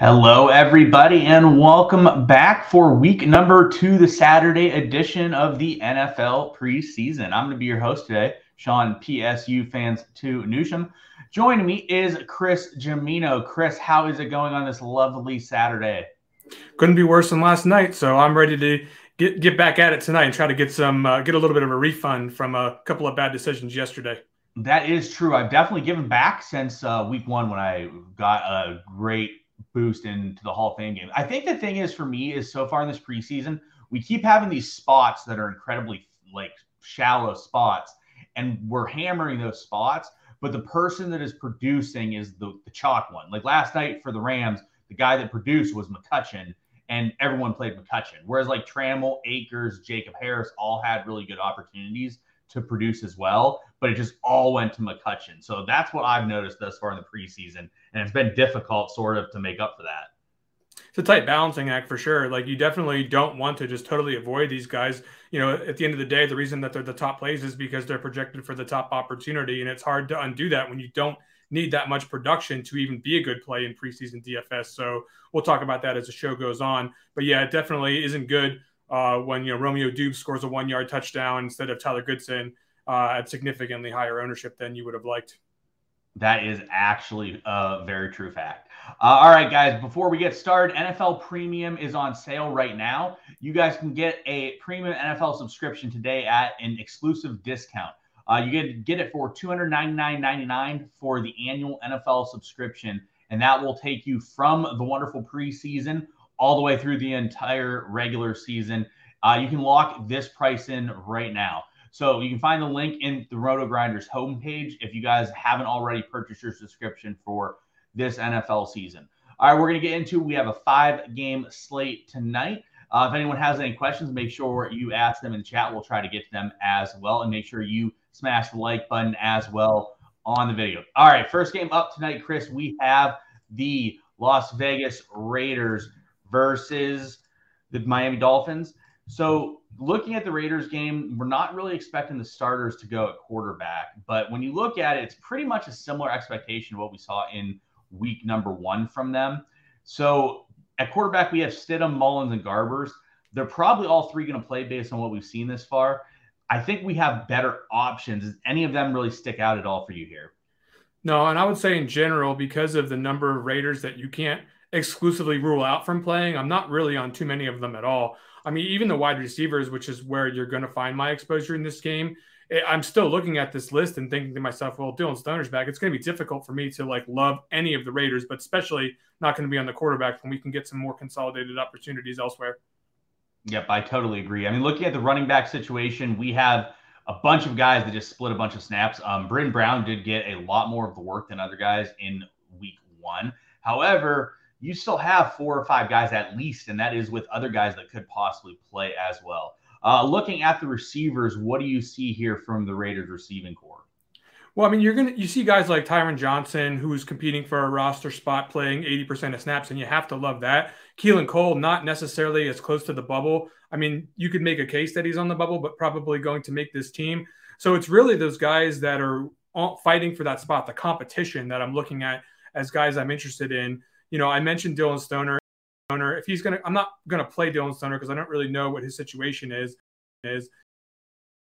Hello, everybody, and welcome back for week number two, the Saturday edition of the NFL preseason. I'm going to be your host today, Sean PSU fans to Newsham. Joining me is Chris Gimino. Chris, how is it going on this lovely Saturday? Couldn't be worse than last night, so I'm ready to get get back at it tonight and try to get some uh, get a little bit of a refund from a couple of bad decisions yesterday. That is true. I've definitely given back since uh, week one when I got a great boost into the Hall of Fame game. I think the thing is for me is so far in this preseason, we keep having these spots that are incredibly like shallow spots, and we're hammering those spots. But the person that is producing is the, the chalk one. Like last night for the Rams, the guy that produced was McCutcheon, and everyone played McCutcheon. Whereas like Trammell, Akers, Jacob Harris all had really good opportunities to produce as well, but it just all went to McCutcheon. So that's what I've noticed thus far in the preseason, and it's been difficult sort of to make up for that. It's a tight balancing act for sure. Like you definitely don't want to just totally avoid these guys. You know, at the end of the day, the reason that they're the top plays is because they're projected for the top opportunity, and it's hard to undo that when you don't need that much production to even be a good play in preseason DFS. So we'll talk about that as the show goes on. But yeah, it definitely isn't good uh, when you know Romeo Doubs scores a one yard touchdown instead of Tyler Goodson uh, at significantly higher ownership than you would have liked. That is actually a very true fact. Uh, all right, guys, before we get started, NFL Premium is on sale right now. You guys can get a premium NFL subscription today at an exclusive discount. Uh, you get get it for $299.99 for the annual NFL subscription, and that will take you from the wonderful preseason all the way through the entire regular season. Uh, you can lock this price in right now. So you can find the link in the RotoGrinders homepage if you guys haven't already purchased your subscription for this NFL season. All right, we're going to get into we have a five game slate tonight. Uh, if anyone has any questions, make sure you ask them in the chat. We'll try to get to them as well. And make sure you smash the like button as well on the video. All right, first game up tonight, Chris. We have the Las Vegas Raiders versus the Miami Dolphins. So, looking at the Raiders game, we're not really expecting the starters to go at quarterback. But when you look at it, it's pretty much a similar expectation of what we saw in week number one from them. So, at quarterback, we have Stidham, Mullens, and Garbers. They're probably all three going to play based on what we've seen this far. I think we have better options. Does any of them really stick out at all for you here? No, and I would say in general, because of the number of Raiders that you can't exclusively rule out from playing. I'm not really on too many of them at all. I mean, even the wide receivers, which is where you're going to find my exposure in this game, eh, I'm still looking at this list and thinking to myself, well, Dillon Stoner's back. It's going to be difficult for me to like love any of the Raiders, but especially not going to be on the quarterback when we can get some more consolidated opportunities elsewhere. Yep, I totally agree. I mean, looking at the running back situation, we have a bunch of guys that just split a bunch of snaps. Um, Brittain Brown did get a lot more of the work than other guys in week one. However, you still have four or five guys at least, and that is with other guys that could possibly play as well. Uh, looking at the receivers, what do you see here from the Raiders receiving core? Well, I mean, you're gonna you see guys like Tyron Johnson who's competing for a roster spot, playing 80% of snaps, and you have to love that. Keelan Cole, not necessarily as close to the bubble. I mean, you could make a case that he's on the bubble, but probably going to make this team. So it's really those guys that are fighting for that spot, the competition that I'm looking at as guys I'm interested in. You know, I mentioned Dillon Stoner. Stoner, if he's gonna, I'm not gonna play Dillon Stoner because I don't really know what his situation is. Is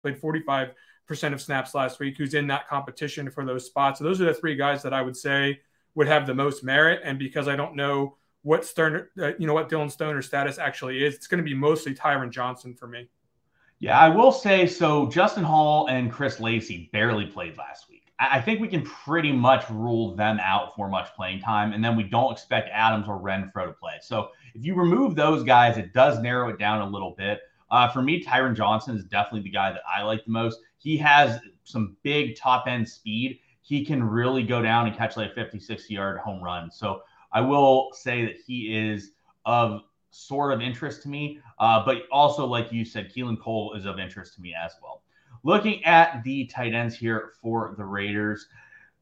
played 45 percent of snaps last week. Who's in that competition for those spots? So those are the three guys that I would say would have the most merit. And because I don't know what Stoner, uh, you know, what Dillon Stoner's status actually is, it's going to be mostly Tyron Johnson for me. Yeah, I will say so. Justin Hall and Chris Lacey barely played last week. I think we can pretty much rule them out for much playing time, and then we don't expect Adams or Renfro to play. So if you remove those guys, it does narrow it down a little bit. Uh, for me, Tyron Johnson is definitely the guy that I like the most. He has some big top end speed. He can really go down and catch like a 50, 60 yard home run. So I will say that he is of sort of interest to me. Uh, but also, like you said, Keelan Cole is of interest to me as well. Looking at the tight ends here for the Raiders,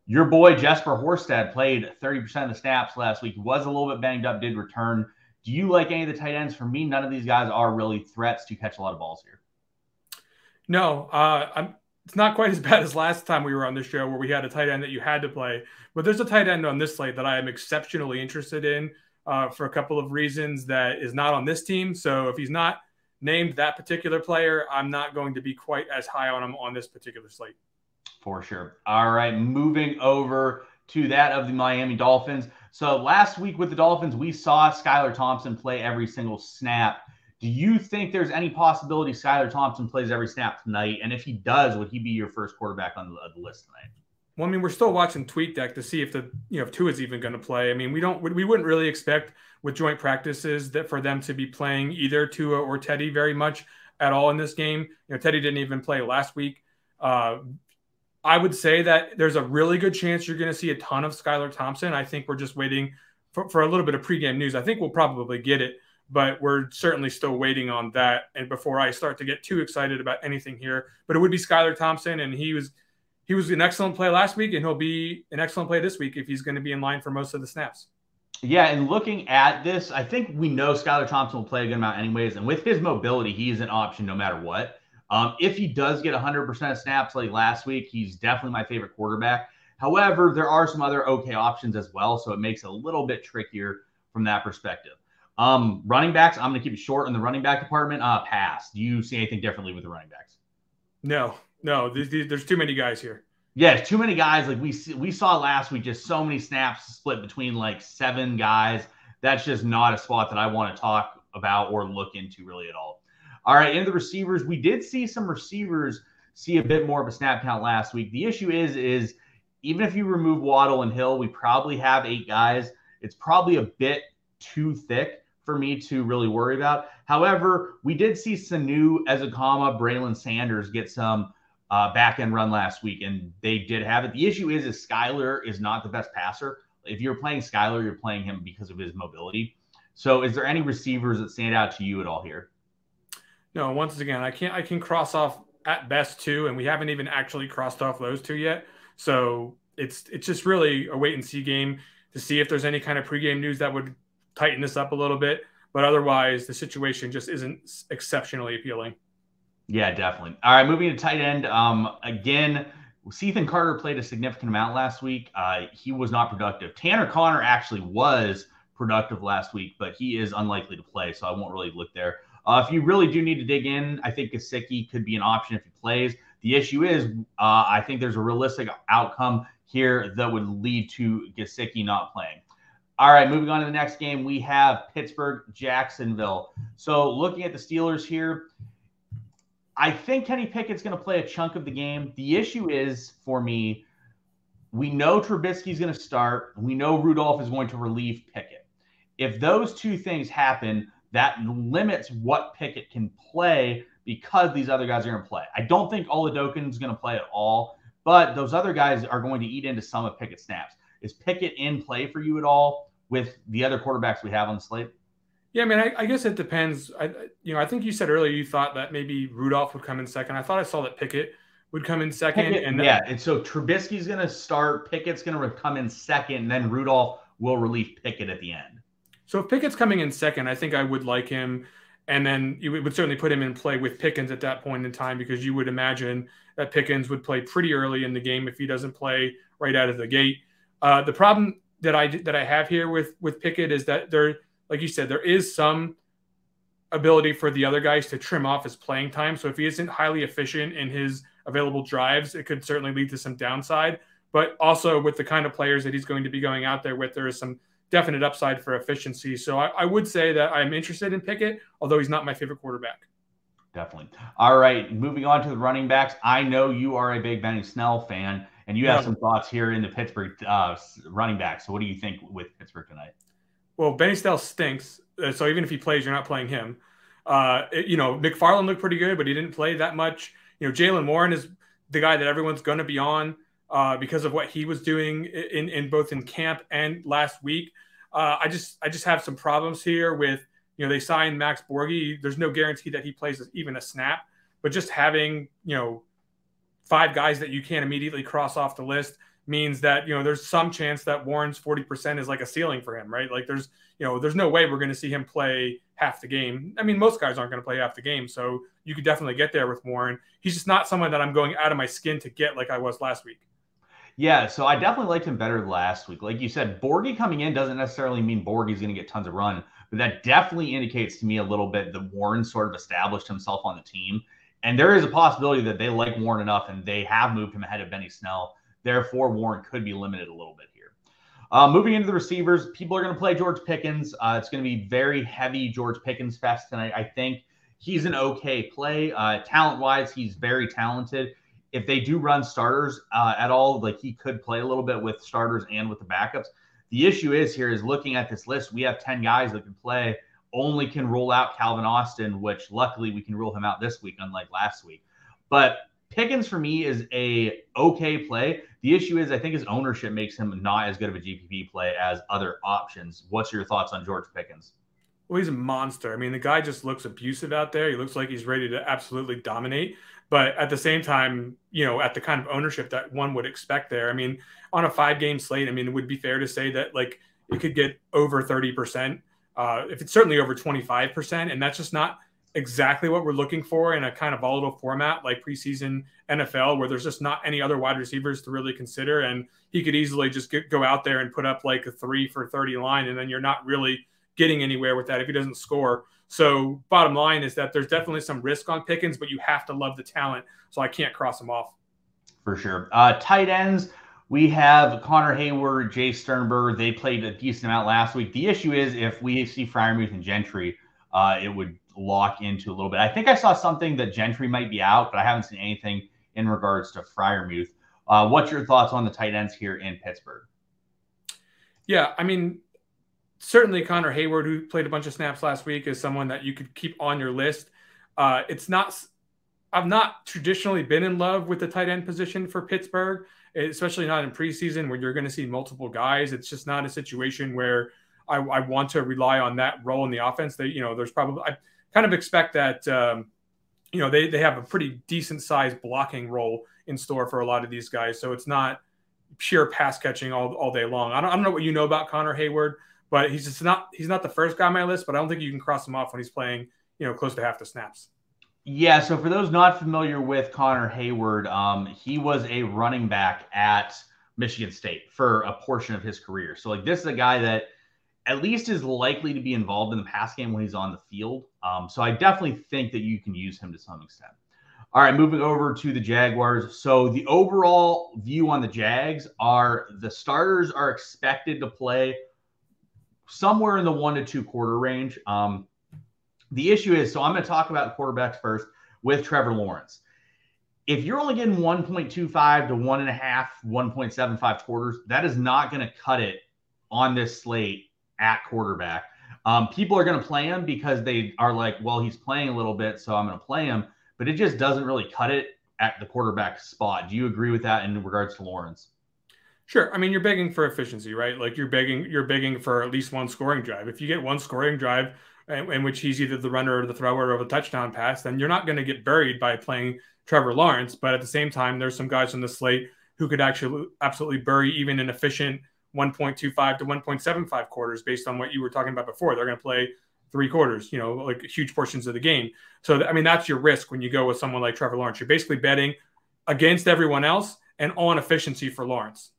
your boy Jesper Horsted played 30% of the snaps last week. Was a little bit banged up, did return. Do you like any of the tight ends? For me, none of these guys are really threats to catch a lot of balls here. No, uh, it's not quite as bad as last time we were on this show where we had a tight end that you had to play. But there's a tight end on this slate that I am exceptionally interested in uh, for a couple of reasons that is not on this team. So if he's not named that particular player, I'm not going to be quite as high on him on this particular slate. For sure. All right, moving over to that of the Miami Dolphins. So last week with the Dolphins, we saw Skylar Thompson play every single snap. Do you think there's any possibility Skylar Thompson plays every snap tonight? And if he does, would he be your first quarterback on the, list tonight? Well, I mean, we're still watching TweetDeck to see if the you know if Tua is even going to play. I mean, we don't we wouldn't really expect with joint practices that for them to be playing either Tua or Teddy very much at all in this game. You know, Teddy didn't even play last week. Uh, I would say that there's a really good chance you're going to see a ton of Skylar Thompson. I think we're just waiting for, for a little bit of pregame news. I think we'll probably get it, but we're certainly still waiting on that. And before I start to get too excited about anything here, but it would be Skylar Thompson, and he was he was an excellent play last week, and he'll be an excellent play this week if he's going to be in line for most of the snaps. Yeah, and looking at this, I think we know Skylar Thompson will play a good amount anyways. And with his mobility, he's an option no matter what. Um, if he does get 100% of snaps like last week, he's definitely my favorite quarterback. However, there are some other okay options as well, so it makes it a little bit trickier from that perspective. Um, running backs, I'm going to keep it short in the running back department. Uh, pass. Do you see anything differently with the running backs? No, no, there's too many guys here. Yeah, too many guys. Like we we saw last week, just so many snaps split between like seven guys. That's just not a spot that I want to talk about or look into really at all. All right, in the receivers, we did see some receivers see a bit more of a snap count last week. The issue is, is even if you remove Waddle and Hill, we probably have eight guys. It's probably a bit too thick for me to really worry about. However, we did see Sanu, Ezukanma, Braylon Sanders get some uh, back end run last week, and they did have it. The issue is, is Skylar is not the best passer. If you're playing Skylar, you're playing him because of his mobility. So, is there any receivers that stand out to you at all here? No. Once again, I can't. I can cross off at best two, and we haven't even actually crossed off those two yet. So it's it's just really a wait and see game to see if there's any kind of pregame news that would tighten this up a little bit. But otherwise, the situation just isn't exceptionally appealing. Yeah, definitely. All right, moving to tight end. Um, again, Cethan Carter played a significant amount last week. Uh, he was not productive. Tanner Conner actually was productive last week, but he is unlikely to play, so I won't really look there. Uh, if you really do need to dig in, I think Gesicki could be an option if he plays. The issue is, uh, I think there's a realistic outcome here that would lead to Gesicki not playing. All right, moving on to the next game, we have Pittsburgh Jacksonville. So looking at the Steelers here, I think Kenny Pickett's going to play a chunk of the game. The issue is for me, we know Trubisky's going to start. We know Rudolph is going to relieve Pickett. If those two things happen, that limits what Pickett can play because these other guys are going to play. I don't think Oladokun going to play at all, but those other guys are going to eat into some of Pickett's snaps. Is Pickett in play for you at all with the other quarterbacks we have on the slate? Yeah, I mean, I, I, guess it depends. I, you know, I think you said earlier you thought that maybe Rudolph would come in second. I thought I saw that Pickett would come in second. Pickett, and then, yeah, and so Trubisky's going to start. Pickett's going to come in second, and then Rudolph will relieve Pickett at the end. So if Pickett's coming in second, I think I would like him, and then you would certainly put him in play with Pickens at that point in time because you would imagine that Pickens would play pretty early in the game if he doesn't play right out of the gate. Uh, the problem that I that I have here with with Pickett is that there, like you said, there is some ability for the other guys to trim off his playing time. So if he isn't highly efficient in his available drives, it could certainly lead to some downside. But also with the kind of players that he's going to be going out there with, there is some definite upside for efficiency. So I, I would say that I'm interested in Pickett, although he's not my favorite quarterback. Definitely. All right, moving on to the running backs. I know you are a big Benny Snell fan, and you have some thoughts here in the Pittsburgh uh, running back. So what do you think with Pittsburgh tonight? Well, Benny Snell stinks. Uh, so even if he plays, you're not playing him. Uh, it, you know, McFarland looked pretty good, but he didn't play that much. You know, Jaylen Warren is the guy that everyone's going to be on uh, because of what he was doing in, in both in camp and last week. Uh, I just I just have some problems here with you know they signed Max Borghi. There's no guarantee that he plays even a snap, but just having you know five guys that you can't immediately cross off the list means that you know there's some chance that Warren's 40% is like a ceiling for him, right? Like there's you know there's no way we're going to see him play half the game. I mean, most guys aren't going to play half the game, so you could definitely get there with Warren. He's just not someone that I'm going out of my skin to get like I was last week. Yeah, so I definitely liked him better last week. Like you said, Borghi coming in doesn't necessarily mean Borghi's going to get tons of run, but that definitely indicates to me a little bit that Warren sort of established himself on the team. And there is a possibility that they like Warren enough and they have moved him ahead of Benny Snell Therefore, Warren could be limited a little bit here. Uh, moving into the receivers, people are going to play George Pickens. Uh, it's going to be very heavy George Pickens fest tonight. I think he's an okay play. Uh, talent wise, he's very talented. If they do run starters uh, at all, like he could play a little bit with starters and with the backups. The issue is here is looking at this list, we have 10 guys that can play, only can roll out Calvin Austin, which luckily we can rule him out this week, unlike last week. But Pickens for me is a okay play. The issue is I think his ownership makes him not as good of a GPP play as other options. What's your thoughts on George Pickens? Well, he's a monster. I mean, the guy just looks abusive out there. He looks like he's ready to absolutely dominate. But at the same time, you know, at the kind of ownership that one would expect there. I mean, on a five game slate, I mean, it would be fair to say that like it could get over 30%. Uh, if it's certainly over 25%, and that's just not exactly what we're looking for in a kind of volatile format like preseason NFL, where there's just not any other wide receivers to really consider. And he could easily just get, go out there and put up like a three for 30 line, and then you're not really getting anywhere with that if he doesn't score. So, bottom line is that there's definitely some risk on Pickens, but you have to love the talent. So, I can't cross him off. For sure. Uh, tight ends. We have Connor Heyward, Jace Sternberger. They played a decent amount last week. The issue is if we see Freiermuth and Gentry, uh, it would lock into a little bit. I think I saw something that Gentry might be out, but I haven't seen anything in regards to Freiermuth. Uh, what's your thoughts on the tight ends here in Pittsburgh? Yeah, I mean, certainly Connor Heyward, who played a bunch of snaps last week, is someone that you could keep on your list. Uh, it's not. I've not traditionally been in love with the tight end position for Pittsburgh, especially not in preseason where you're going to see multiple guys. It's just not a situation where I, I want to rely on that role in the offense. That you know, there's probably I, kind of expect that um, you know they, they have a pretty decent sized blocking role in store for a lot of these guys. So it's not pure pass catching all, all day long. I don't, I don't know what you know about Connor Heyward, but he's just not he's not the first guy on my list. But I don't think you can cross him off when he's playing you know close to half the snaps. Yeah. So for those not familiar with Connor Heyward, um, he was a running back at Michigan State for a portion of his career. So like this is a guy that at least is likely to be involved in the pass game when he's on the field. Um, so I definitely think that you can use him to some extent. All right, moving over to the Jaguars. So the overall view on the Jags are the starters are expected to play somewhere in the one to two quarter range. Um, the issue is, so I'm going to talk about quarterbacks first with Trevor Lawrence. If you're only getting 1.25 to one and a half, 1.75 quarters, that is not going to cut it on this slate at quarterback. Um, people are going to play him because they are like, well, he's playing a little bit, so I'm going to play him. But it just doesn't really cut it at the quarterback spot. Do you agree with that in regards to Lawrence? Sure. I mean, you're begging for efficiency, right? Like you're begging, you're begging for at least one scoring drive. If you get one scoring drive in, in which he's either the runner or the thrower of a touchdown pass, then you're not going to get buried by playing Trevor Lawrence. But at the same time, there's some guys on the slate who could actually absolutely bury even an efficient 1.25 to 1.75 quarters based on what you were talking about before. They're going to play three quarters, you know, like huge portions of the game. So, I mean, that's your risk when you go with someone like Trevor Lawrence. You're basically betting against everyone else and on efficiency for Lawrence.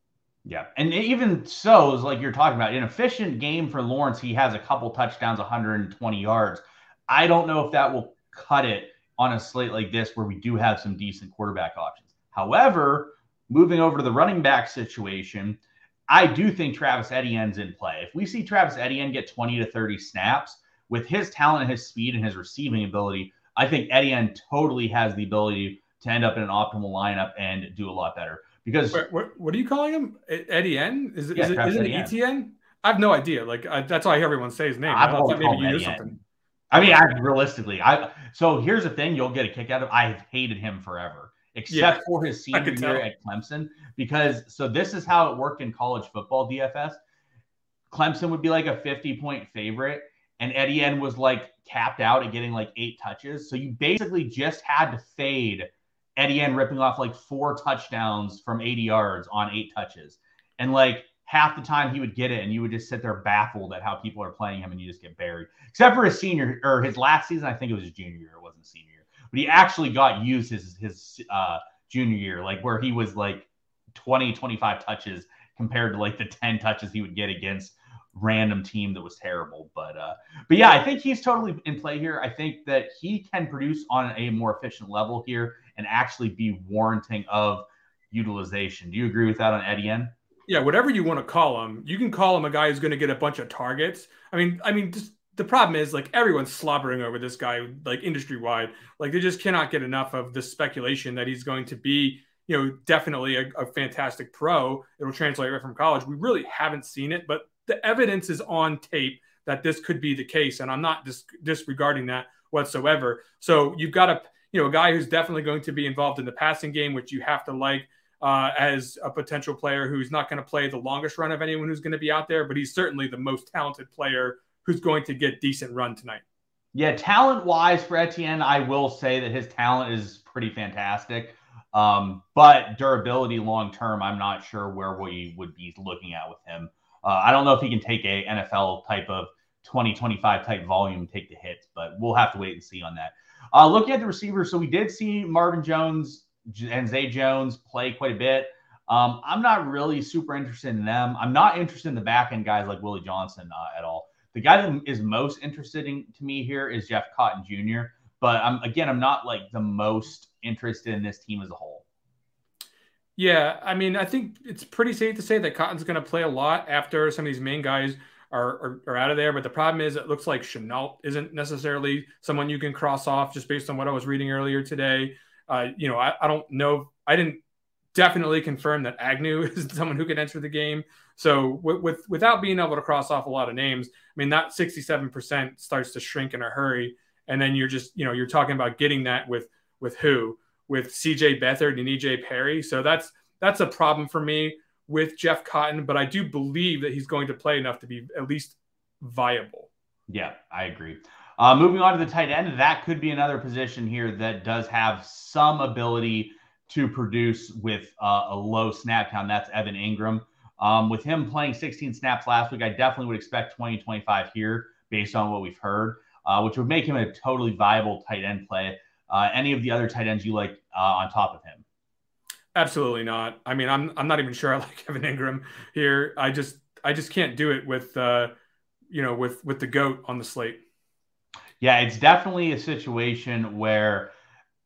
Yeah. And even so, is like you're talking about, an efficient game for Lawrence, he has a couple touchdowns, 120 yards. I don't know if that will cut it on a slate like this where we do have some decent quarterback options. However, moving over to the running back situation, I do think Travis Etienne's in play. If we see Travis Etienne get 20 to 30 snaps with his talent and his speed and his receiving ability, I think Etienne totally has the ability to end up in an optimal lineup and do a lot better. Because Wait, what, what are you calling him? Etienne? Is, yeah, is it, is it Etienne? I have no idea. Like I, that's why I hear everyone say his name. I've I thought maybe you knew something. I mean, I realistically, I so here's the thing you'll get a kick out of. I've hated him forever, except yeah, for his senior year at Clemson. Because so this is how it worked in college football DFS. Clemson would be like a 50 point favorite, and Eddie N was like capped out at getting like eight touches. So you basically just had to fade Eddie N ripping off like four touchdowns from 80 yards on eight touches. And like half the time he would get it, and you would just sit there baffled at how people are playing him, and you just get buried. Except for his senior or his last season, I think it was his junior year. It wasn't senior but he actually got used his his uh, junior year, like where he was like 20, 25 touches compared to like the 10 touches he would get against random team that was terrible. But uh, but yeah, I think he's totally in play here. I think that he can produce on a more efficient level here and actually be warranting of utilization. Do you agree with that on Etienne? Yeah, whatever you want to call him, you can call him a guy who's going to get a bunch of targets. I mean, I mean, just the problem is like everyone's slobbering over this guy, like industry wide. Like they just cannot get enough of the speculation that he's going to be, you know, definitely a, a fantastic pro. It'll translate right from college. We really haven't seen it, but the evidence is on tape that this could be the case, and I'm not dis- disregarding that whatsoever. So you've got a you know a guy who's definitely going to be involved in the passing game, which you have to like uh, as a potential player who's not going to play the longest run of anyone who's going to be out there, but he's certainly the most talented player who's going to get decent run tonight. Yeah, talent wise for Etienne, I will say that his talent is pretty fantastic. Um, but durability long term, I'm not sure where we would be looking at with him. Uh, I don't know if he can take a NFL type of 20, 25 type volume, take the hits, but we'll have to wait and see on that. Uh, looking at the receivers, so we did see Marvin Jones and Zay Jones play quite a bit. Um, I'm not really super interested in them. I'm not interested in the back end guys like Willie Johnson uh, at all. The guy that is most interested in, to me here is Jeff Cotton Jr. But I'm again, I'm not like the most interested in this team as a whole. Yeah, I mean, I think it's pretty safe to say that Cotton's going to play a lot after some of these main guys are, are, are, out of there. But the problem is, it looks like Shenault isn't necessarily someone you can cross off just based on what I was reading earlier today. Uh, you know, I, I don't know. I didn't definitely confirm that Agnew is someone who can enter the game. So with, with without being able to cross off a lot of names, I mean that 67% starts to shrink in a hurry. And then you're just, you know, you're talking about getting that with with who? with CJ Beathard and EJ Perry. So that's that's a problem for me with Jeff Cotton, but I do believe that he's going to play enough to be at least viable. Yeah, I agree. Uh, moving on to the tight end, that could be another position here that does have some ability to produce with uh, a low snap count. That's Evan Engram. Um, with him playing 16 snaps last week, I definitely would expect 20, 25 here based on what we've heard, uh, which would make him a totally viable tight end play uh, any of the other tight ends you like uh, on top of him? Absolutely not. I mean, I'm I'm not even sure I like Evan Engram here. I just I just can't do it with uh, you know with with the goat on the slate. Yeah, it's definitely a situation where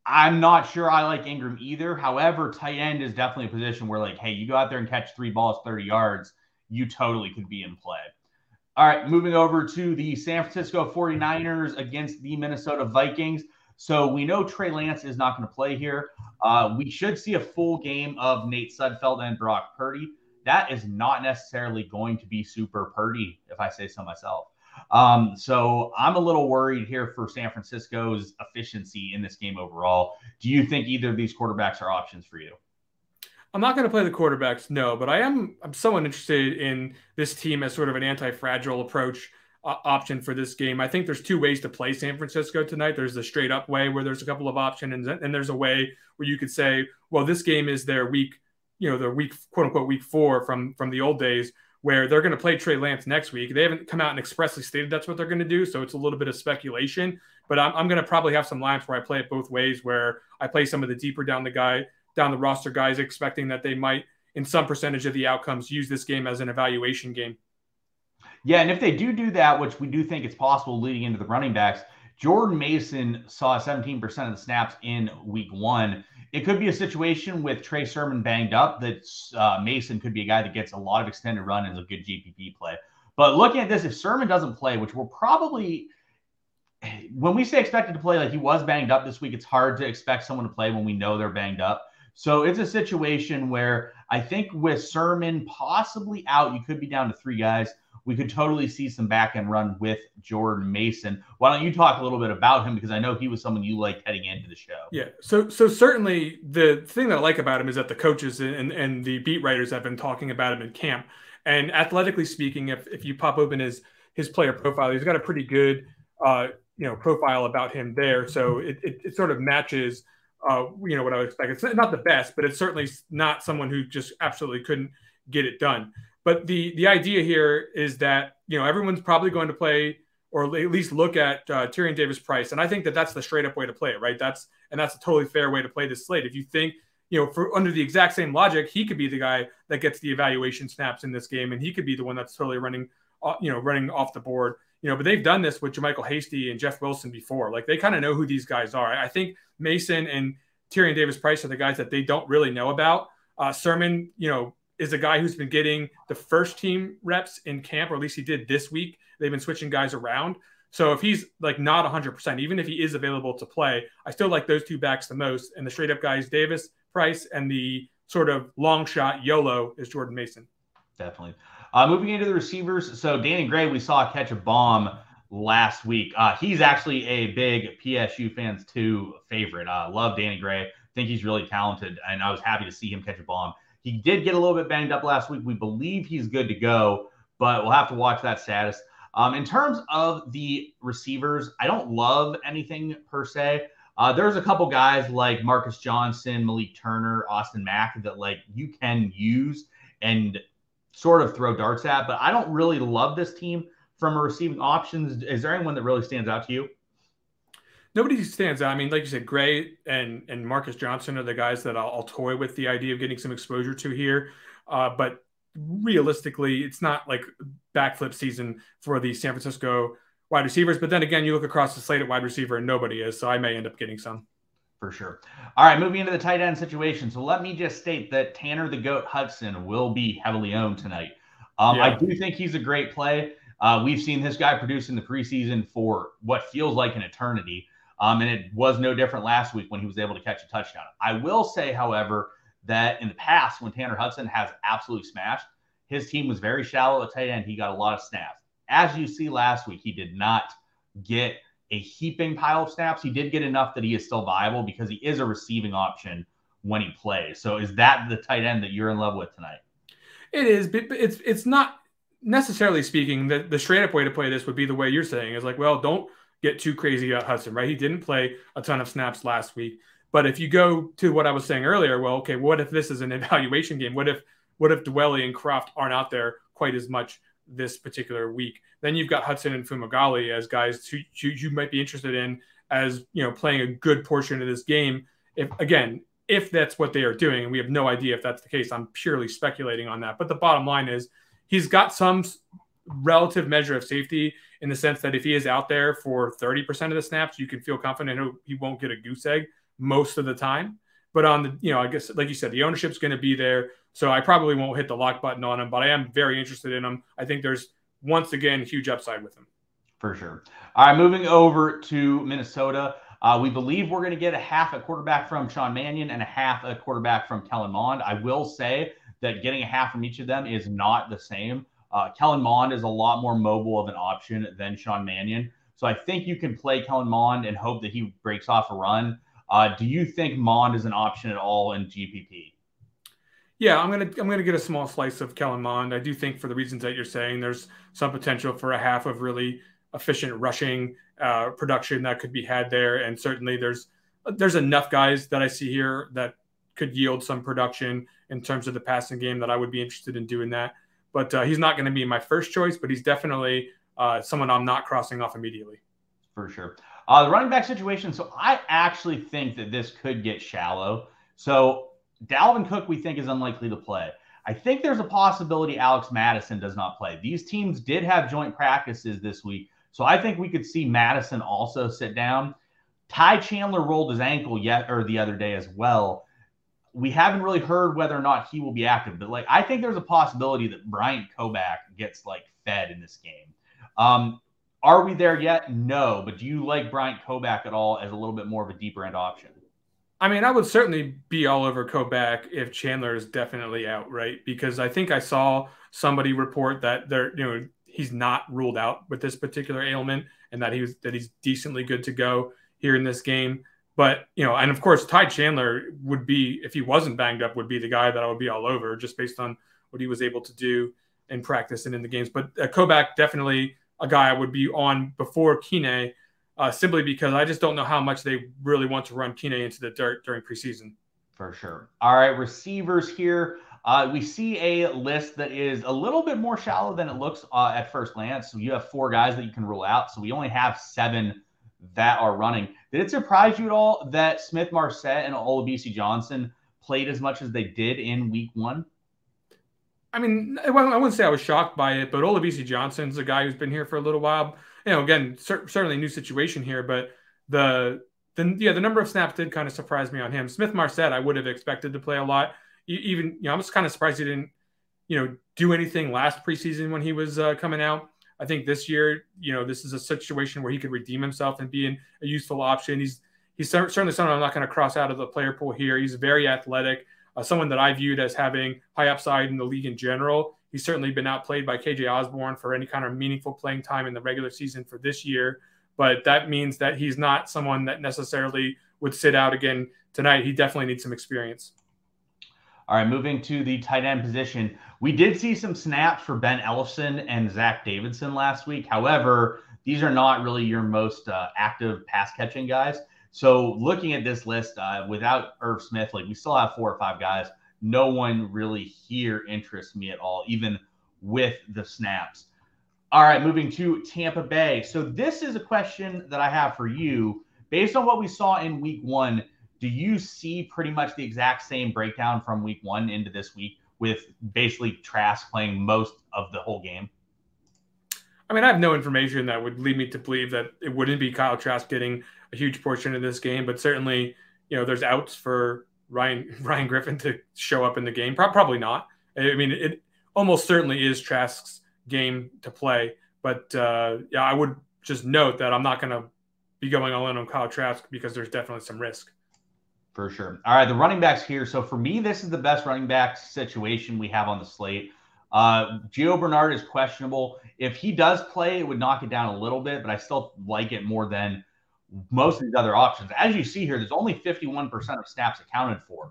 I'm not sure I like Engram either. However, tight end is definitely a position where like, hey, you go out there and catch three balls 30 yards, you totally could be in play. All right, moving over to the San Francisco 49ers against the Minnesota Vikings. So we know Trey Lance is not going to play here. Uh, we should see a full game of Nate Sudfeld and Brock Purdy. That is not necessarily going to be super Purdy, if I say so myself. Um, so I'm a little worried here for San Francisco's efficiency in this game overall. Do you think either of these quarterbacks are options for you? I'm not going to play the quarterbacks, no, but I am. I'm somewhat interested in this team as sort of an anti-fragile approach uh, option for this game. I think there's two ways to play San Francisco tonight. There's the straight up way where there's a couple of options, and, and there's a way where you could say, well, this game is their week, you know, their week quote unquote week four from from the old days where they're going to play Trey Lance next week. They haven't come out and expressly stated that's what they're going to do, so it's a little bit of speculation. But I'm, I'm going to probably have some lines where I play it both ways, where I play some of the deeper down the guy down the roster guys, expecting that they might, in some percentage of the outcomes, use this game as an evaluation game. Yeah, and if they do do that, which we do think it's possible leading into the running backs, Jordan Mason saw 17% of the snaps in week one. It could be a situation with Trey Sermon banged up that uh, Mason could be a guy that gets a lot of extended run and is a good GPP play. But looking at this, if Sermon doesn't play, which we're probably when we say expected to play, like he was banged up this week, it's hard to expect someone to play when we know they're banged up. So it's a situation where I think with Sermon possibly out, you could be down to three guys. We could totally see some back end run with Jordan Mason. Why don't you talk a little bit about him because I know he was someone you liked heading into the show. Yeah. So so certainly the thing that I like about him is that the coaches and, and the beat writers have been talking about him in camp. And athletically speaking, if, if you pop open his his player profile, he's got a pretty good uh, you know profile about him there. So it, it, it sort of matches uh, you know what I would expect. It's not the best, but it's certainly not someone who just absolutely couldn't get it done. But the the idea here is that you know everyone's probably going to play or at least look at uh, Tyrion Davis Price, and I think that that's the straight up way to play it, right? That's and that's a totally fair way to play this slate. If you think you know, for under the exact same logic, he could be the guy that gets the evaluation snaps in this game, and he could be the one that's totally running, uh, you know, running off the board you know, but they've done this with JaMycal Hasty and Jeff Wilson before. Like they kind of know who these guys are. I think Mason and Tyrion Davis Price are the guys that they don't really know about. Uh, Sermon, you know, is a guy who's been getting the first team reps in camp, or at least he did this week. They've been switching guys around. So if he's like not 100%, even if he is available to play, I still like those two backs the most. And the straight up guys, Davis, Price, and the sort of long shot YOLO is Jordan Mason. Definitely. Uh, moving into the receivers, so Danny Gray, we saw catch a bomb last week. Uh, he's actually a big PSU fans too favorite. Uh, love Danny Gray. Think he's really talented, and I was happy to see him catch a bomb. He did get a little bit banged up last week. We believe he's good to go, but we'll have to watch that status. Um, in terms of the receivers, I don't love anything per se. Uh, there's a couple guys like Marcus Johnson, Malik Turner, Austin Mack that like you can use and sort of throw darts at, but I don't really love this team from a receiving options. Is there anyone that really stands out to you? Nobody stands out. I mean, like you said, Gray and and Marcus Johnson are the guys that I'll, I'll toy with the idea of getting some exposure to here. Uh, but realistically, it's not like backflip season for the San Francisco wide receivers. But then again, you look across the slate at wide receiver and nobody is. So I may end up getting some for sure. All right, moving into the tight end situation. So let me just state that Tanner the Goat Hudson will be heavily owned tonight. Um, yeah. I do think he's a great play. Uh, we've seen this guy produce in the preseason for what feels like an eternity. Um, and it was no different last week when he was able to catch a touchdown. I will say, however, that in the past, when Tanner Hudson has absolutely smashed, his team was very shallow at tight end. He got a lot of snaps. As you see last week, he did not get a heaping pile of snaps. He did get enough that he is still viable because he is a receiving option when he plays. So is that the tight end that you're in love with tonight? It is, but it's it's not necessarily speaking. The, the straight up way to play this would be the way you're saying is like, well, don't get too crazy about Hudson, right? He didn't play a ton of snaps last week. But if you go to what I was saying earlier, well, okay, what if this is an evaluation game? What if what if Dwelley and Kroft aren't out there quite as much this particular week? Then you've got Hudson and Fumagalli as guys who you, you might be interested in as you know playing a good portion of this game. If again, if that's what they are doing, and we have no idea if that's the case, I'm purely speculating on that. But the bottom line is he's got some relative measure of safety in the sense that if he is out there for 30% of the snaps, you can feel confident he won't get a goose egg most of the time. But on the, you know, I guess, like you said, the ownership's going to be there. So I probably won't hit the lock button on him, but I am very interested in him. I think there's once again, huge upside with him. For sure. All right, moving over to Minnesota. Uh, we believe we're going to get a half a quarterback from Sean Mannion and a half a quarterback from Kellen Mond. I will say that getting a half from each of them is not the same. Uh, Kellen Mond is a lot more mobile of an option than Sean Mannion. So I think you can play Kellen Mond and hope that he breaks off a run. Uh, do you think Mond is an option at all in GPP? Yeah, I'm gonna I'm gonna get a small slice of Kellen Mond. I do think for the reasons that you're saying, there's some potential for a half of really efficient rushing uh, production that could be had there, and certainly there's there's enough guys that I see here that could yield some production in terms of the passing game that I would be interested in doing that. But uh, he's not going to be my first choice, but he's definitely uh, someone I'm not crossing off immediately. For sure. Uh, the running back situation. So I actually think that this could get shallow. So Dalvin Cook, we think, is unlikely to play. I think there's a possibility Alex Mattison does not play. These teams did have joint practices this week. So I think we could see Mattison also sit down. Ty Chandler rolled his ankle yet or the other day as well. We haven't really heard whether or not he will be active, but like I think there's a possibility that Bryant Koback gets like fed in this game. Um, are we there yet? No, but do you like Bryant Koback at all as a little bit more of a deeper end option? I mean, I would certainly be all over Koback if Chandler is definitely out, right? Because I think I saw somebody report that they're, you know, he's not ruled out with this particular ailment and that he was that he's decently good to go here in this game. But you know, and of course, Ty Chandler would be if he wasn't banged up, would be the guy that I would be all over just based on what he was able to do in practice and in the games. But uh, Koback definitely a guy I would be on before Kine, uh, simply because I just don't know how much they really want to run Kine into the dirt during preseason. For sure. All right, receivers here. Uh, we see a list that is a little bit more shallow than it looks uh, at first glance. So you have four guys that you can rule out. So we only have seven that are running. Did it surprise you at all that Smith-Marsette and Olabisi Johnson played as much as they did in week one? I mean, I wouldn't say I was shocked by it, but Olabisi Johnson's a guy who's been here for a little while. You know, again, cer- certainly a new situation here, but the the yeah, the number of snaps did kind of surprise me on him. Smith-Marsette, I would have expected to play a lot even you know, I'm just kind of surprised he didn't, you know, do anything last preseason when he was uh, coming out. I think this year, you know, this is a situation where he could redeem himself and be an, a useful option. He's he's certainly someone I'm not going to cross out of the player pool here. He's very athletic, uh, someone that I viewed as having high upside in the league in general. He's certainly been outplayed by KJ Osborn for any kind of meaningful playing time in the regular season for this year. But that means that he's not someone that necessarily would sit out again tonight. He definitely needs some experience. All right, moving to the tight end position. We did see some snaps for Ben Ellefson and Zach Davidson last week. However, these are not really your most uh, active pass catching guys. So, looking at this list, uh, without Irv Smith, like we still have four or five guys. No one really here interests me at all, even with the snaps. All right, moving to Tampa Bay. So, this is a question that I have for you. Based on what we saw in week one, do you see pretty much the exact same breakdown from week one into this week with basically Trask playing most of the whole game? I mean, I have no information that would lead me to believe that it wouldn't be Kyle Trask getting a huge portion of this game, but certainly, you know, there's outs for Ryan Ryan Griffin to show up in the game. Pro- probably not. I mean, it almost certainly is Trask's game to play, but uh, yeah, I would just note that I'm not going to be going all in on Kyle Trask because there's definitely some risk. For sure. All right, the running backs here. So for me, this is the best running back situation we have on the slate. Uh, Gio Bernard is questionable. If he does play, it would knock it down a little bit, but I still like it more than most of these other options. As you see here, there's only 51% of snaps accounted for.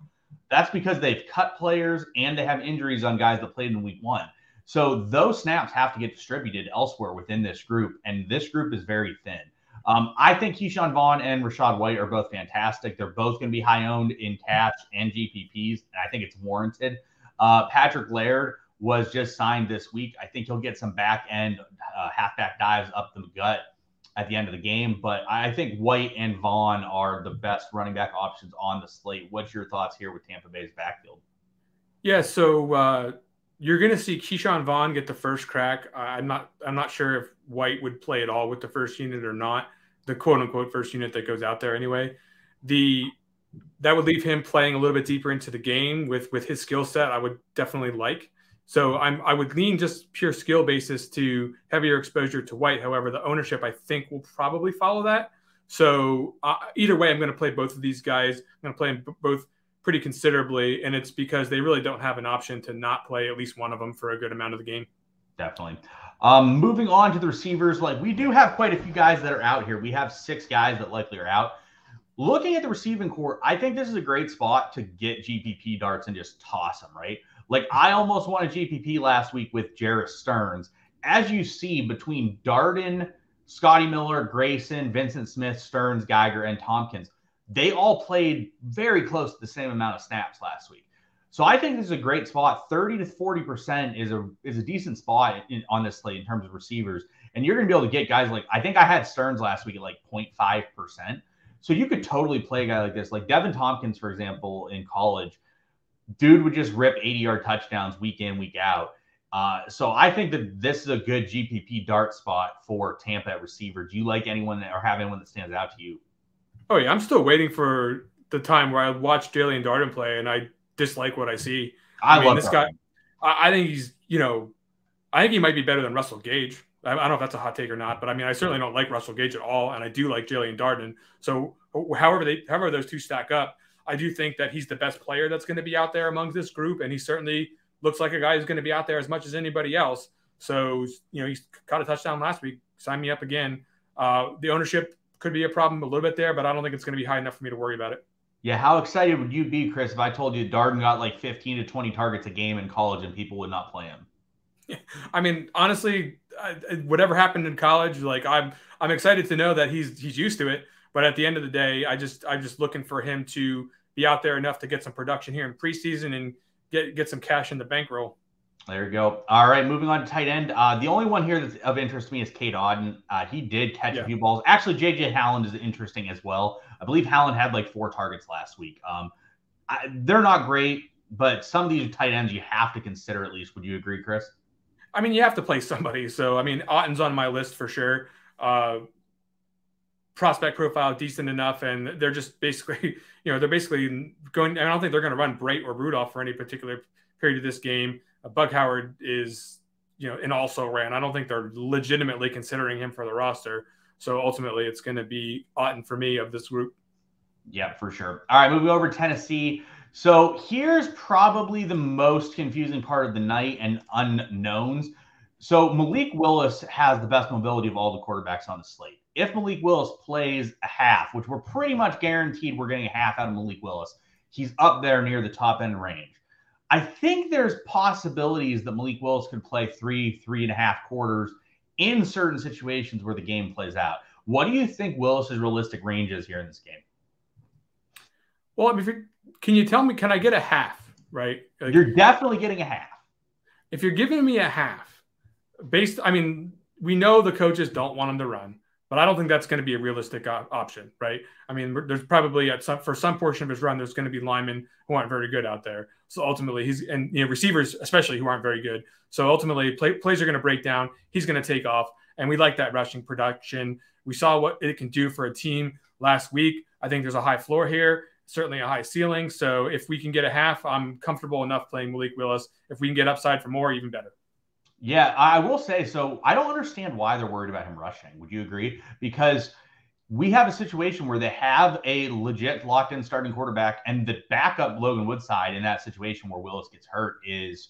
That's because they've cut players and they have injuries on guys that played in week one. So those snaps have to get distributed elsewhere within this group, and this group is very thin. Um, I think Ke'Shawn Vaughn and Rachaad White are both fantastic. They're both going to be high owned in cash and GPPs, and I think it's warranted. Uh, Patrick Laird was just signed this week. I think he'll get some back end uh, halfback dives up the gut at the end of the game. But I think White and Vaughn are the best running back options on the slate. What's your thoughts here with Tampa Bay's backfield? Yeah, so uh, you're going to see Ke'Shawn Vaughn get the first crack. I'm not. I'm not sure if White would play at all with the first unit or not. The quote unquote first unit that goes out there anyway. The that would leave him playing a little bit deeper into the game with with his skill set. I would definitely like So I'm I would lean just pure skill basis to heavier exposure to White. However, the ownership I think will probably follow that. So uh, either way, I'm going to play both of these guys. I'm going to play both pretty considerably, and it's because they really don't have an option to not play at least one of them for a good amount of the game. Definitely. Um, moving on to the receivers, like we do have quite a few guys that are out here. We have six guys that likely are out. Looking at the receiving core, I think this is a great spot to get GPP darts and just toss them, right? Like I almost won a GPP last week with Jerreth Sterns. As you see, between Darden, Scotty Miller, Grayson, Vincent Smith, Sterns, Geiger, and Thompkins, they all played very close to the same amount of snaps last week. So I think this is a great spot. 30 to 40% is a is a decent spot in, on this slate in terms of receivers. And you're going to be able to get guys like I think I had Sterns last week at like 0.5%. So you could totally play a guy like this. Like Deven Thompkins, for example, in college, dude would just rip 80 yard touchdowns week in, week out. Uh, so I think that this is a good GPP dart spot for Tampa at receiver. Do you like anyone that, or have anyone that stands out to you? Oh yeah, I'm still waiting for the time where I watch Jaelon Darden play and I dislike what I see. I, I mean, love this guy. I, I, think he's, you know, I think he might be better than Russell Gage. I, I, don't know if that's a hot take or not, but I mean, I certainly don't like Russell Gage at all, and I do like Jaelon Darden. So, however they, however those two stack up, I do think that he's the best player that's going to be out there among this group, and he certainly looks like a guy who's going to be out there as much as anybody else. So, you know, he's caught a touchdown last week. Sign me up again. Uh, the ownership could be a problem a little bit there, but I don't think it's going to be high enough for me to worry about it. Yeah, how excited would you be, Chris, if I told you Darden got like 15 to 20 targets a game in college and people would not play him? I mean, honestly, whatever happened in college, like I'm, I'm excited to know that he's he's used to it. But at the end of the day, I just I'm just looking for him to be out there enough to get some production here in preseason and get get some cash in the bankroll. There you go. All right, moving on to tight end. Uh, the only one here that's of interest to me is Cade Otton. Uh, he did catch yeah. a few balls. Actually, JJ Howland is interesting as well. I believe Halland had like four targets last week. Um, I, they're not great, but some of these tight ends you have to consider at least. Would you agree, Chris? I mean, you have to play somebody. So, I mean, Otton's on my list for sure. Uh, prospect profile decent enough, and they're just basically, you know, they're basically going. I don't think they're going to run Bright or Rudolph for any particular period of this game. Uh, Bug Howard is, you know, and also ran. I don't think they're legitimately considering him for the roster. So ultimately, it's going to be Otton for me of this group. Yeah, for sure. All right, moving over Tennessee. So here's probably the most confusing part of the night and unknowns. So Malik Willis has the best mobility of all the quarterbacks on the slate. If Malik Willis plays a half, which we're pretty much guaranteed we're getting a half out of Malik Willis, he's up there near the top end range. I think there's possibilities that Malik Willis could play three, three and a half quarters in certain situations where the game plays out. What do you think Willis's realistic range is here in this game? Well, mean, can you tell me? Can I get a half? Right? Like, you're definitely getting a half. If you're giving me a half, based, I mean, we know the coaches don't want him to run. But I don't think that's going to be a realistic op- option, right? I mean, there's probably at some for some portion of his run, there's going to be linemen who aren't very good out there. So ultimately, he's and you know receivers especially who aren't very good. So ultimately, play, plays are going to break down. He's going to take off, and we like that rushing production. We saw what it can do for a team last week. I think there's a high floor here, certainly a high ceiling. So if we can get a half, I'm comfortable enough playing Malik Willis. If we can get upside for more, even better. Yeah, I will say so. I don't understand why they're worried about him rushing. Would you agree? Because we have a situation where they have a legit locked in starting quarterback, and the backup Logan Woodside in that situation where Willis gets hurt is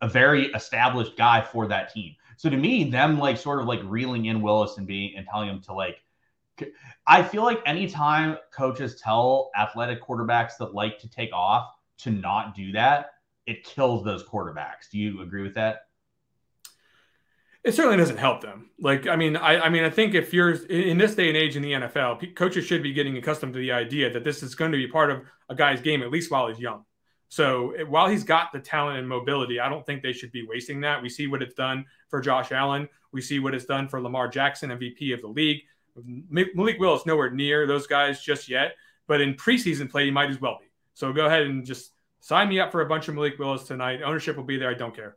a very established guy for that team. So to me, them like sort of like reeling in Willis and being and telling him to like, I feel like anytime coaches tell athletic quarterbacks that like to take off to not do that, it kills those quarterbacks. Do you agree with that? It certainly doesn't help them. Like, I mean, I, I mean, I think if you're in this day and age in the NFL, coaches should be getting accustomed to the idea that this is going to be part of a guy's game, at least while he's young. So while he's got the talent and mobility, I don't think they should be wasting that. We see what it's done for Josh Allen. We see what it's done for Lamar Jackson, MVP of the league. Malik Willis nowhere near those guys just yet, but in preseason play, he might as well be. So go ahead and just sign me up for a bunch of Malik Willis tonight. Ownership will be there. I don't care.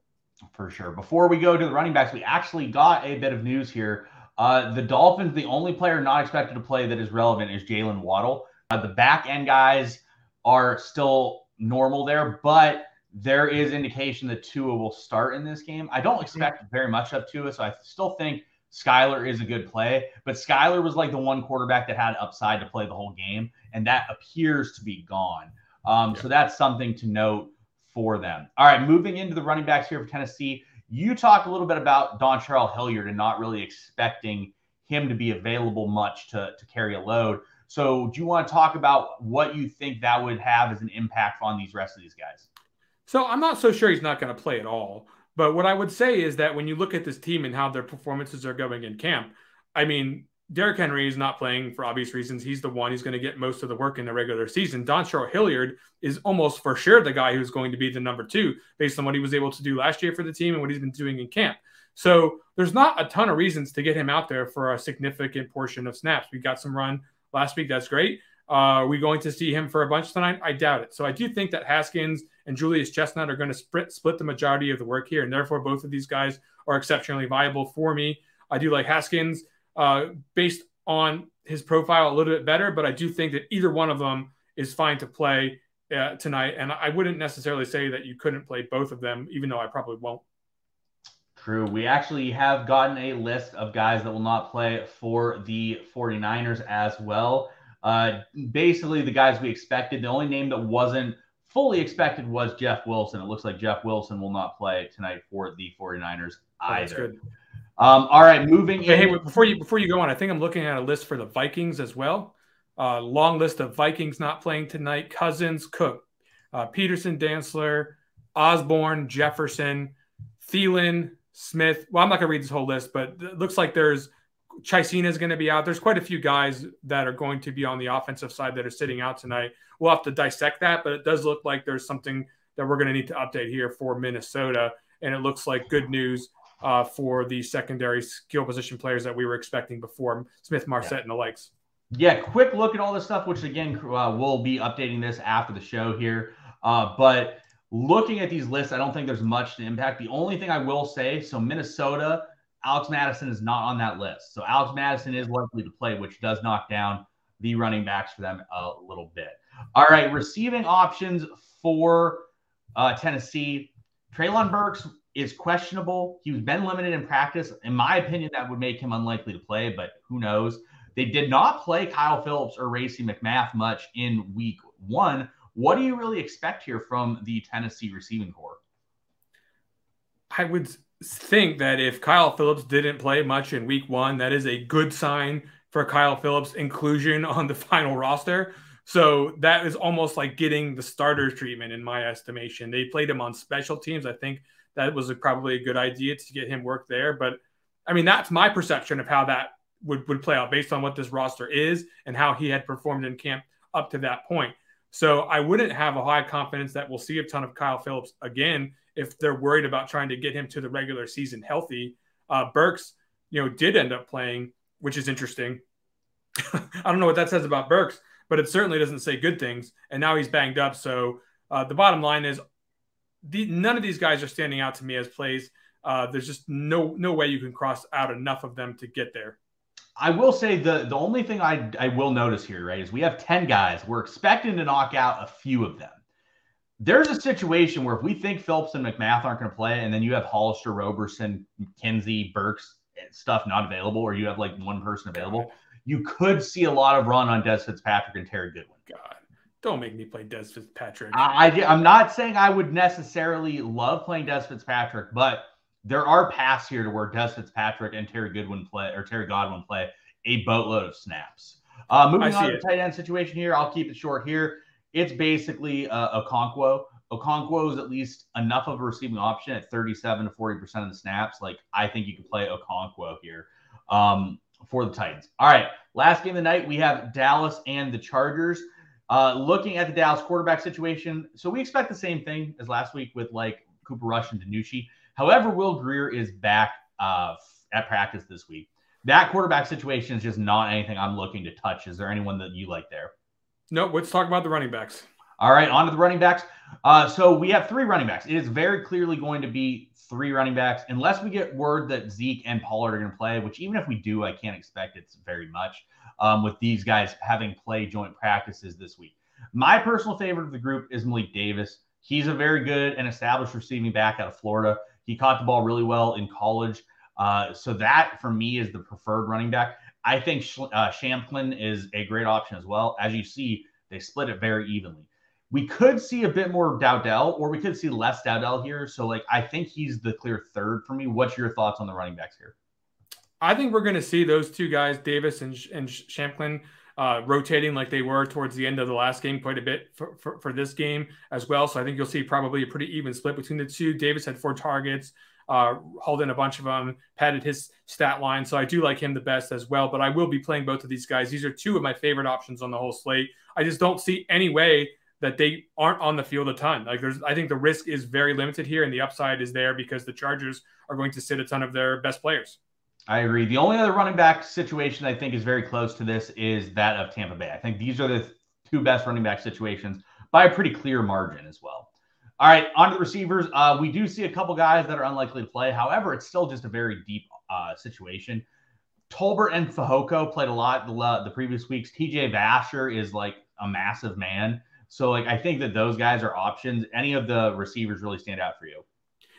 For sure. Before we go to the running backs, we actually got a bit of news here. Uh, the Dolphins, the only player not expected to play that is relevant is Jaylen Waddle. Uh, the back end guys are still normal there, but there is indication that Tua will start in this game. I don't expect very much of Tua, so I still think Skylar is a good play. But Skylar was like the one quarterback that had upside to play the whole game, and that appears to be gone. Um, Yeah. So that's something to note for them. All right, moving into the running backs here for Tennessee. You talked a little bit about Dontrell Hilliard and not really expecting him to be available much to, to carry a load. So, do you want to talk about what you think that would have as an impact on these rest of these guys? So I'm not so sure he's not going to play at all. But what I would say is that when you look at this team and how their performances are going in camp, I mean, Derrick Henry is not playing for obvious reasons. He's the one who's going to get most of the work in the regular season. Dontrell Hilliard is almost for sure the guy who's going to be the number two based on what he was able to do last year for the team and what he's been doing in camp. So there's not a ton of reasons to get him out there for a significant portion of snaps. We got some run last week. That's great. Uh, are we going to see him for a bunch tonight? I doubt it. So I do think that Haskins and Julius Chestnut are going to split, split the majority of the work here. And therefore, both of these guys are exceptionally viable for me. I do like Haskins uh, based on his profile a little bit better, but I do think that either one of them is fine to play uh, tonight. And I wouldn't necessarily say that you couldn't play both of them, even though I probably won't. True. We actually have gotten a list of guys that will not play for the 49ers as well. Uh, basically, the guys we expected. The only name that wasn't fully expected was Jeff Wilson. It looks like Jeff Wilson will not play tonight for the 49ers Oh, that's either. Um, all right, moving Hey, in. hey, before you before you go on, I think I'm looking at a list for the Vikings as well. Uh, long list of Vikings not playing tonight: Cousins, Cook, uh, Peterson, Dantzler, Osborne, Jefferson, Thielen, Smith. Well, I'm not going to read this whole list, but it looks like there's Chisena is going to be out. There's quite a few guys that are going to be on the offensive side that are sitting out tonight. We'll have to dissect that, but it does look like there's something that we're going to need to update here for Minnesota, and it looks like good news uh, for the secondary skill position players that we were expecting before Smith, Marsette, Yeah. and the likes. Yeah, quick look at all this stuff, which again, uh, we'll be updating this after the show here. Uh, but looking at these lists, I don't think there's much to impact. The only thing I will say so, Minnesota, Alex Mattison is not on that list. So, Alex Mattison is likely to play, which does knock down the running backs for them a little bit. All right, receiving options for uh, Tennessee. Treylon Burks is questionable. He's been limited in practice. In my opinion, that would make him unlikely to play, but who knows? They did not play Kyle Phillips or Racey McMath much in week one. What do you really expect here from the Tennessee receiving core? I would think that if Kyle Phillips didn't play much in week one, that is a good sign for Kyle Phillips' inclusion on the final roster. So that is almost like getting the starter treatment in my estimation. They played him on special teams. I think that was a, probably a good idea to get him work there. But I mean, that's my perception of how that would, would play out based on what this roster is and how he had performed in camp up to that point. So I wouldn't have a high confidence that we'll see a ton of Kyle Phillips again if they're worried about trying to get him to the regular season healthy. Uh, Burks, you know, did end up playing, which is interesting. I don't know what that says about Burks, but it certainly doesn't say good things. And now he's banged up. So uh, the bottom line is, the, none of these guys are standing out to me as plays. Uh, there's just no no way you can cross out enough of them to get there. I will say the the only thing I I will notice here, right, is we have 10 guys. We're expecting to knock out a few of them. There's a situation where if we think Phillips and McMath aren't going to play, and then you have Hollister, Roberson, McKenzie, Burks stuff not available, or you have like one person available, you could see a lot of run on Des Fitzpatrick and Terry Goodwin. God, don't make me play Des Fitzpatrick. I, I I'm not saying I would necessarily love playing Des Fitzpatrick, but there are paths here to where Des Fitzpatrick and Terry Goodwin play or Terry Godwin play a boatload of snaps. Uh, moving on to the tight end situation here, I'll keep it short here. It's basically uh, Okonkwo. Okonkwo is at least enough of a receiving option at 37 to 40 percent of the snaps. Like I think you can play Okonkwo here um, for the Titans. All right, last game of the night we have Dallas and the Chargers. Uh, looking at the Dallas quarterback situation, so we expect the same thing as last week with like Cooper Rush and DiNucci. However, Will Grier is back uh, at practice this week. That quarterback situation is just not anything I'm looking to touch. Is there anyone that you like there? no, let's talk about the running backs. All right, on to the running backs. Uh, so we have three running backs. It is very clearly going to be three running backs, unless we get word that Zeke and Pollard are going to play. Which even if we do, I can't expect it's very much um, with these guys having played joint practices this week. My personal favorite of the group is Malik Davis. He's a very good and established receiving back out of Florida. He caught the ball really well in college. Uh, so that for me is the preferred running back. I think uh, Shampklin is a great option as well. As you see, they split it very evenly. We could see a bit more Dowdle, or we could see less Dowdle here. So, like, I think he's the clear third for me. What's your thoughts on the running backs here? I think we're going to see those two guys, Davis and, and uh, rotating like they were towards the end of the last game quite a bit for, for, for, this game as well. So I think you'll see probably a pretty even split between the two. Davis had four targets, uh, hauled in a bunch of them, padded his stat line. So I do like him the best as well. But I will be playing both of these guys. These are two of my favorite options on the whole slate. I just don't see any way that they aren't on the field a ton. Like there's, I think the risk is very limited here, and the upside is there because the Chargers are going to sit a ton of their best players. I agree. The only other running back situation I think is very close to this is that of Tampa Bay. I think these are the two best running back situations by a pretty clear margin as well. All right, on to the receivers. Uh, we do see a couple guys that are unlikely to play. However, it's still just a very deep uh, situation. Tolbert and Fehoko played a lot the, uh, the previous weeks. TJ Vasher is like a massive man. So, like, I think that those guys are options. Any of the receivers really stand out for you?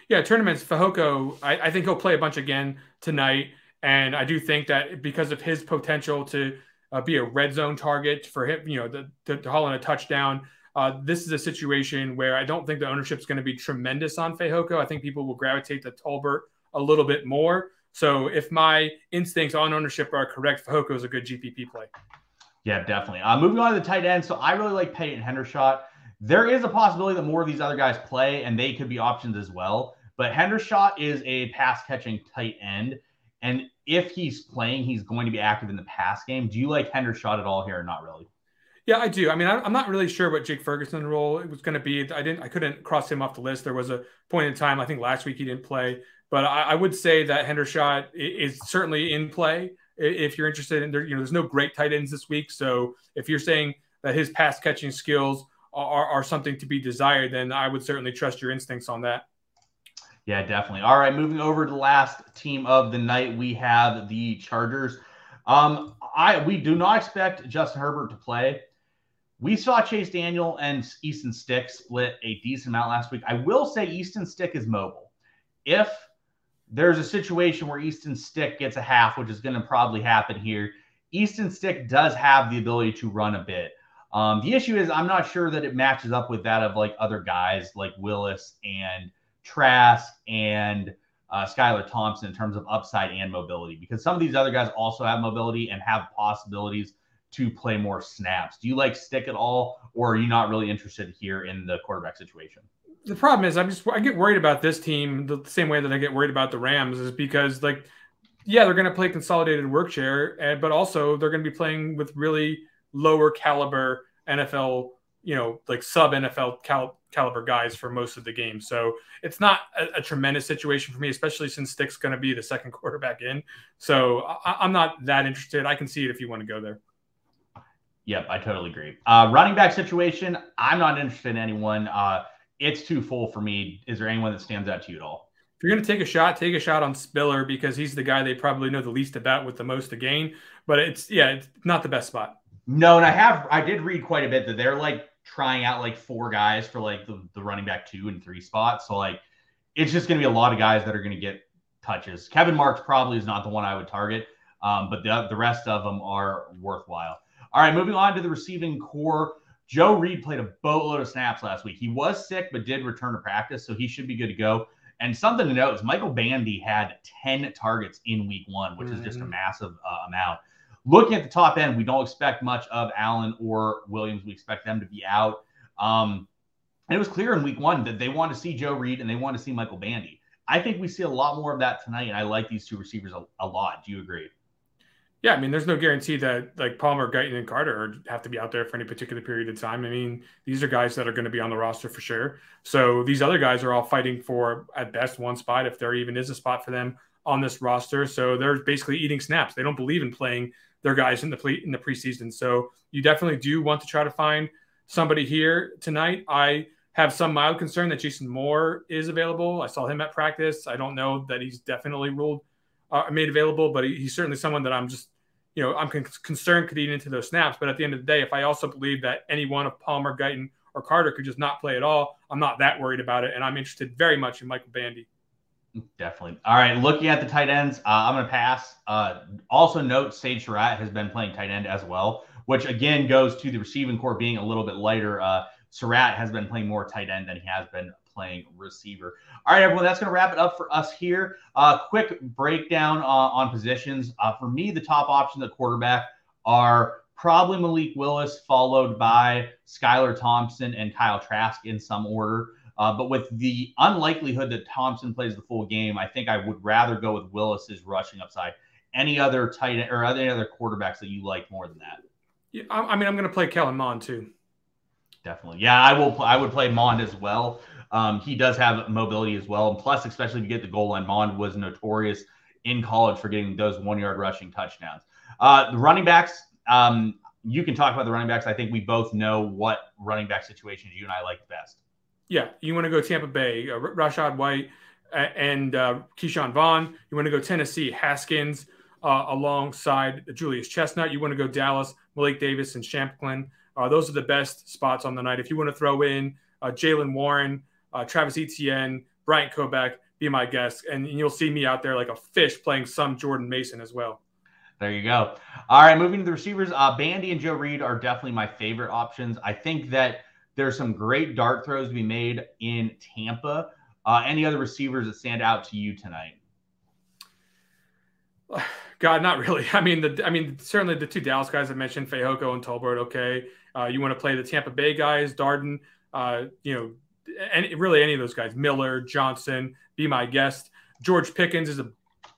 Yeah, tournaments. Fehoko, I, I think he'll play a bunch again tonight. And I do think that because of his potential to uh, be a red zone target for him, you know, the, to, to haul in a touchdown, uh, this is a situation where I don't think the ownership is going to be tremendous on Fehoko. I think people will gravitate to Tolbert a little bit more. So if my instincts on ownership are correct, Fehoko is a good GPP play. Yeah, definitely. Uh, moving on to the tight end. So I really like Peyton Hendershot. There is a possibility that more of these other guys play and they could be options as well. But Hendershot is a pass catching tight end. And if he's playing, he's going to be active in the pass game. Do you like Hendershot at all here or not really? Yeah, I do. I mean, I'm not really sure what Jake Ferguson's role was going to be. I didn't, I couldn't cross him off the list. There was a point in time, I think last week he didn't play, but I, I would say that Hendershot is certainly in play. If you're interested in there, you know, there's no great tight ends this week. So if you're saying that his pass catching skills are, are something to be desired, then I would certainly trust your instincts on that. Yeah, definitely. All right, moving over to the last team of the night, we have the Chargers. Um, I we do not expect Justin Herbert to play. We saw Chase Daniel and Easton Stick split a decent amount last week. I will say Easton Stick is mobile. If there's a situation where Easton Stick gets a half, which is going to probably happen here, Easton Stick does have the ability to run a bit. Um, the issue is I'm not sure that it matches up with that of like other guys like Willis and Trask and uh, Skylar Thompson in terms of upside and mobility, because some of these other guys also have mobility and have possibilities to play more snaps. Do you like stick at all, or are you not really interested here in the quarterback situation? The problem is, I'm just I get worried about this team the same way that I get worried about the Rams, is because like, yeah, they're going to play consolidated work share, but also they're going to be playing with really lower caliber NFL, you know, like sub NFL cal- caliber guys for most of the game. So it's not a, a tremendous situation for me, especially since Stick's going to be the second quarterback in. So I, am not that interested. I can see it if you want to go there. Yep, I totally agree. Uh, running back situation, I'm not interested in anyone. Uh, it's too full for me. Is there anyone that stands out to you at all? If you're going to take a shot, take a shot on Spiller because he's the guy they probably know the least about with the most to gain. But it's yeah, it's not the best spot. No, and I have I did read quite a bit that they're like trying out like four guys for like the, the running back two and three spots. So like it's just going to be a lot of guys that are going to get touches. Kevin Marks probably is not the one I would target, um, but the, the rest of them are worthwhile. All right, moving on to the receiving core. Joe Reed played a boatload of snaps last week. He was sick, but did return to practice, so he should be good to go. And something to note is Michael Bandy had 10 targets in week one, which mm-hmm. is just a mm-hmm. massive uh, amount. Looking at the top end, we don't expect much of Allen or Williams. We expect them to be out. Um, and it was clear in week one that they want to see Joe Reed and they want to see Michael Bandy. I think we see a lot more of that tonight, and I like these two receivers a, a lot. Do you agree? Yeah, I mean, there's no guarantee that like Palmer, Guyton, and Carter have to be out there for any particular period of time. I mean, these are guys that are going to be on the roster for sure. So these other guys are all fighting for at best one spot, if there even is a spot for them on this roster. So they're basically eating snaps. They don't believe in playing their guys in the pre- in the preseason. So you definitely do want to try to find somebody here tonight. I have some mild concern that Jason Moore is available. I saw him at practice. I don't know that he's definitely ruled uh, made available, but he, he's certainly someone that I'm just you know I'm con- concerned could eat into those snaps. But at the end of the day, if I also believe that any one of Palmer, Guyton, or Carter could just not play at all, I'm not that worried about it. And I'm interested very much in Michael Bandy. Definitely. All right. Looking at the tight ends, uh, I'm going to pass. Uh, also, note Sage Surratt has been playing tight end as well, which again goes to the receiving core being a little bit lighter. Uh, Surratt has been playing more tight end than he has been playing receiver. All right, everyone, that's going to wrap it up for us here. Uh, quick breakdown uh, on positions. Uh, for me, the top options at quarterback are probably Malik Willis, followed by Skylar Thompson and Kyle Trask in some order. Uh, but with the unlikelihood that Thompson plays the full game, I think I would rather go with Willis's rushing upside. Any other tight end or any other quarterbacks that you like more than that? Yeah, I, mean, I'm going to play Kellen Mond too. Definitely, yeah, I will. I would play Mond as well. Um, he does have mobility as well, and plus, especially if you get the goal line, Mond was notorious in college for getting those one yard rushing touchdowns. Uh, the running backs, um, you can talk about the running backs. I think we both know what running back situations you and I like best. Yeah, you want to go Tampa Bay, uh, Rachaad White and uh, Ke'Shawn Vaughn. You want to go Tennessee, Haskins uh, alongside Julius Chestnut. You want to go Dallas, Malik Davis, and Shampklin. Uh, those are the best spots on the night. If you want to throw in uh, Jaylen Warren, uh, Travis Etienne, Bryant Koback, be my guest. And you'll see me out there like a fish playing some Jordan Mason as well. There you go. All right, moving to the receivers. Uh, Bandy and Joe Reed are definitely my favorite options. I think that there's some great dart throws to be made in Tampa. Uh, any other receivers that stand out to you tonight? God, not really. I mean, the I mean, certainly the two Dallas guys I mentioned, Fehoko and Tolbert. Okay, uh, you want to play the Tampa Bay guys, Darden. Uh, you know, any, really any of those guys, Miller, Johnson. Be my guest. George Pickens is a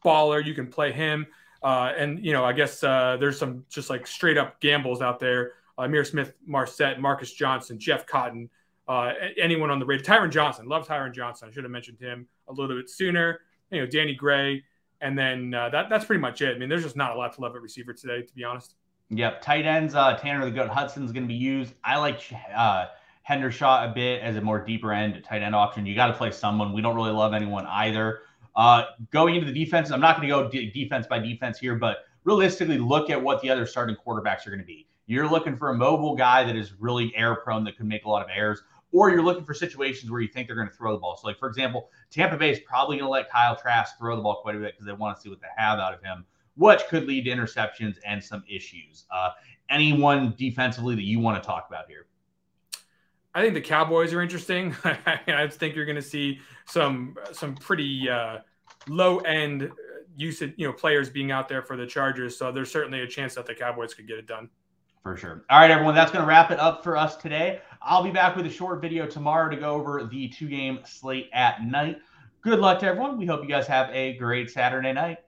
baller. You can play him. Uh, and you know, I guess uh, there's some just like straight up gambles out there Ihmir Smith, Marsette, Marcus Johnson, Jeff Cotton, uh, anyone on the radar. Tyron Johnson, love Tyron Johnson. I should have mentioned him a little bit sooner. You know, Danny Gray, and then uh, that that's pretty much it. I mean, there's just not a lot to love at receiver today, to be honest. Yep, tight ends. Uh, Tanner the Goat Hudson's going to be used. I like uh, Hendershot a bit as a more deeper end tight end option. You got to play someone. We don't really love anyone either. Uh, going into the defense, I'm not going to go de- defense by defense here, but realistically, look at what the other starting quarterbacks are going to be. You're looking for a mobile guy that is really air prone that can make a lot of errors, or you're looking for situations where you think they're going to throw the ball. So, like for example, Tampa Bay is probably going to let Kyle Trask throw the ball quite a bit because they want to see what they have out of him, which could lead to interceptions and some issues. Uh, anyone defensively that you want to talk about here? I think the Cowboys are interesting. I think you're going to see some some pretty uh, low end usage, you know, players being out there for the Chargers. So there's certainly a chance that the Cowboys could get it done. For sure. All right, everyone, that's going to wrap it up for us today. I'll be back with a short video tomorrow to go over the two game slate at night. Good luck to everyone. We hope you guys have a great Saturday night.